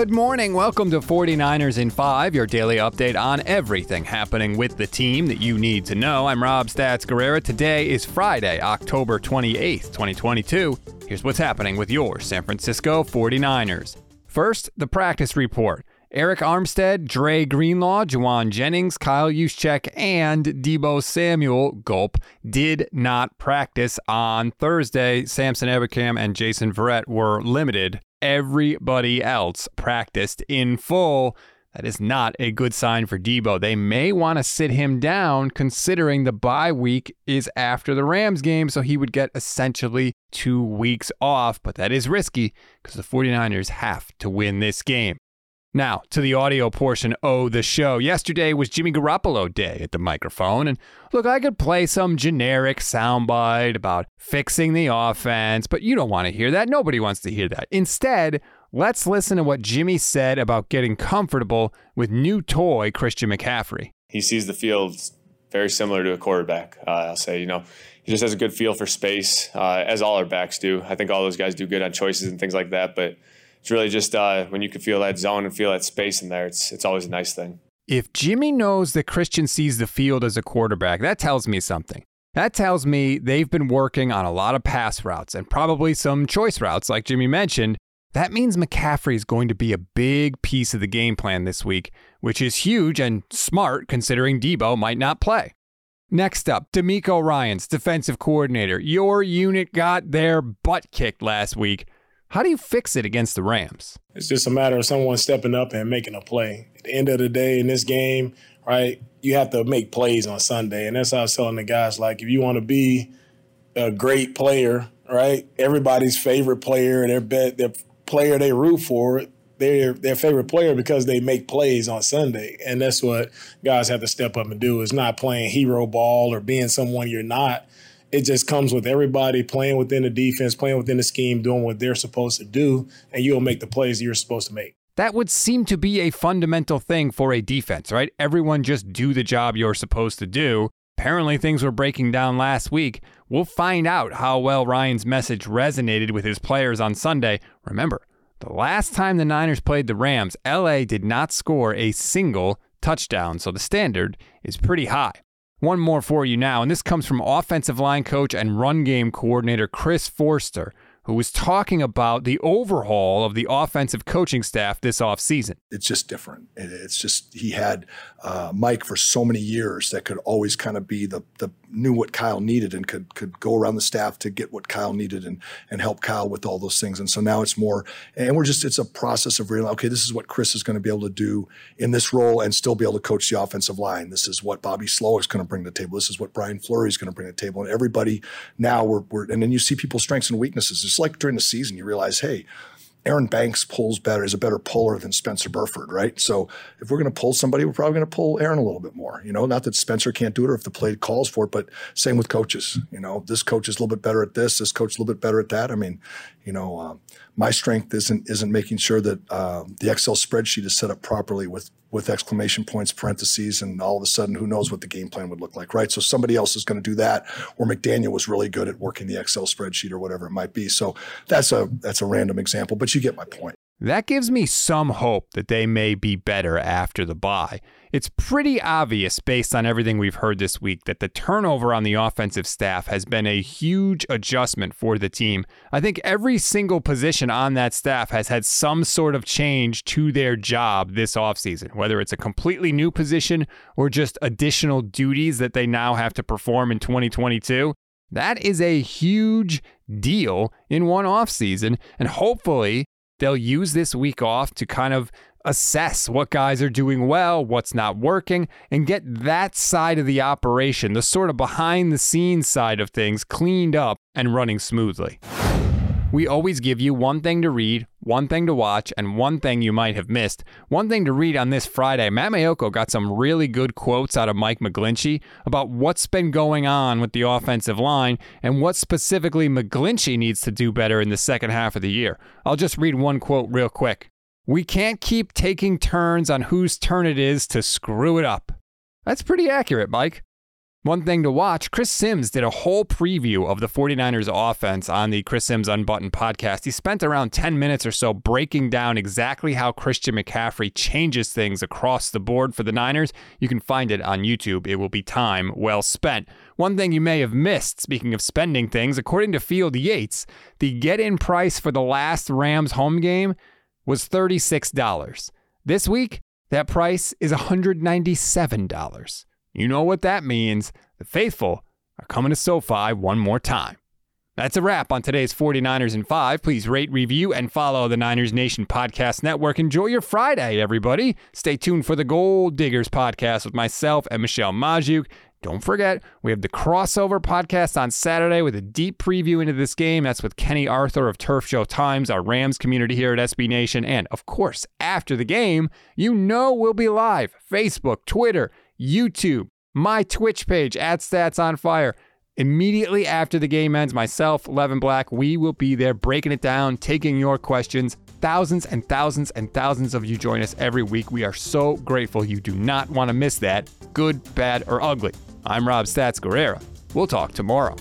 Good morning. Welcome to 49ers in 5, your daily update on everything happening with the team that you need to know. I'm Rob Stats Guerrera. Today is Friday, October 28th, 2022. Here's what's happening with your San Francisco 49ers. First, the practice report. Arik Armstead, Dre Greenlaw, Jauan Jennings, Kyle Juszczyk, and Deebo Samuel Gulp did not practice on Thursday. Samson Ebukam and Jason Verrett were limited. Everybody else practiced in full. That is not a good sign for Deebo. They may want to sit him down considering the bye week is after the Rams game, so he would get essentially two weeks off, but that is risky because the 49ers have to win this game. Now, to the audio portion of the show. Yesterday was Jimmy Garoppolo Day at the microphone. And look, I could play some generic soundbite about fixing the offense, but you don't want to hear that. Nobody wants to hear that. Instead, let's listen to what Jimmy said about getting comfortable with new toy Christian McCaffrey. He sees the field very similar to a quarterback. Uh, I'll say, you know, he just has a good feel for space, uh, as all our backs do. I think all those guys do good on choices and things like that, but it's really just uh, when you can feel that zone and feel that space in there. It's it's always a nice thing. If Jimmy knows that Christian sees the field as a quarterback, that tells me something. That tells me they've been working on a lot of pass routes and probably some choice routes, like Jimmy mentioned. That means McCaffrey is going to be a big piece of the game plan this week, which is huge and smart considering Deebo might not play. Next up, DeMeco Ryans, defensive coordinator. Your unit got their butt kicked last week. How do you fix it against the Rams? It's just a matter of someone stepping up and making a play. At the end of the day, in this game, right, you have to make plays on Sunday. And that's how I was telling the guys, like, if you want to be a great player, right, everybody's favorite player, their bet, their player they root for, their their favorite player because they make plays on Sunday. And that's what guys have to step up and do is not playing hero ball or being someone you're not it just comes with everybody playing within the defense, playing within the scheme, doing what they're supposed to do, and you'll make the plays you're supposed to make. That would seem to be a fundamental thing for a defense, right? Everyone just do the job you're supposed to do. Apparently, things were breaking down last week. We'll find out how well Ryans' message resonated with his players on Sunday. Remember, the last time the Niners played the Rams, LA did not score a single touchdown, so the standard is pretty high. One more for you now, and this comes from offensive line coach and run game coordinator Chris Foerster, who was talking about the overhaul of the offensive coaching staff this offseason. It's just different. It's just he had uh, Mike for so many years that could always kind of be the the knew what Kyle needed and could could go around the staff to get what Kyle needed and and help Kyle with all those things. And so now it's more, and we're just it's a process of realizing, okay, this is what Chris is going to be able to do in this role and still be able to coach the offensive line. This is what Bobby Slowik is going to bring to the table. This is what Brian Fleury is going to bring to the table. And everybody now we're, we're and then you see people's strengths and weaknesses. It's like during the season you realize, hey Aaron Banks pulls better, is a better puller than Spencer Burford, right? So if we're going to pull somebody, we're probably going to pull Aaron a little bit more. You know, not that Spencer can't do it or if the play calls for it, but same with coaches. You know, this coach is a little bit better at this, this coach is a little bit better at that. I mean, you know, um, my strength isn't isn't making sure that uh, the Excel spreadsheet is set up properly with with exclamation points, parentheses, and all of a sudden, who knows what the game plan would look like, right? So somebody else is going to do that, or McDaniel was really good at working the Excel spreadsheet or whatever it might be. So that's a that's a random example, but you get my point. That gives me some hope that they may be better after the bye. It's pretty obvious, based on everything we've heard this week, that the turnover on the offensive staff has been a huge adjustment for the team. I think every single position on that staff has had some sort of change to their job this offseason, whether it's a completely new position or just additional duties that they now have to perform in 2022. That is a huge deal in one offseason, and hopefully they'll use this week off to kind of assess what guys are doing well, what's not working, and get that side of the operation, the sort of behind the scenes side of things, cleaned up and running smoothly. We always give you one thing to read, one thing to watch, and one thing you might have missed. One thing to read on this Friday Matt Maiocco got some really good quotes out of Mike McGlinchey about what's been going on with the offensive line and what specifically McGlinchey needs to do better in the second half of the year. I'll just read one quote real quick. We can't keep taking turns on whose turn it is to screw it up. That's pretty accurate, Mike. One thing to watch Chris Sims did a whole preview of the 49ers offense on the Chris Sims Unbuttoned podcast. He spent around 10 minutes or so breaking down exactly how Christian McCaffrey changes things across the board for the Niners. You can find it on YouTube. It will be time well spent. One thing you may have missed, speaking of spending things, according to Field Yates, the get in price for the last Rams home game was $36. This week, that price is $197. You know what that means. The faithful are coming to SoFi one more time. That's a wrap on today's 49ers and 5. Please rate, review, and follow the Niners Nation Podcast Network. Enjoy your Friday, everybody. Stay tuned for the Gold Diggers podcast with myself and Michelle Magdziuk. Don't forget, we have the crossover podcast on Saturday with a deep preview into this game. That's with Kenny Arthur of Turf Show Times, our Rams community here at SB Nation. And of course, after the game, you know we'll be live Facebook, Twitter, YouTube, my Twitch page at Stats on Fire. Immediately after the game ends, myself, Levin Black, we will be there breaking it down, taking your questions. Thousands and thousands and thousands of you join us every week. We are so grateful. You do not want to miss that, good, bad, or ugly. I'm Rob Stats Guerrera. We'll talk tomorrow.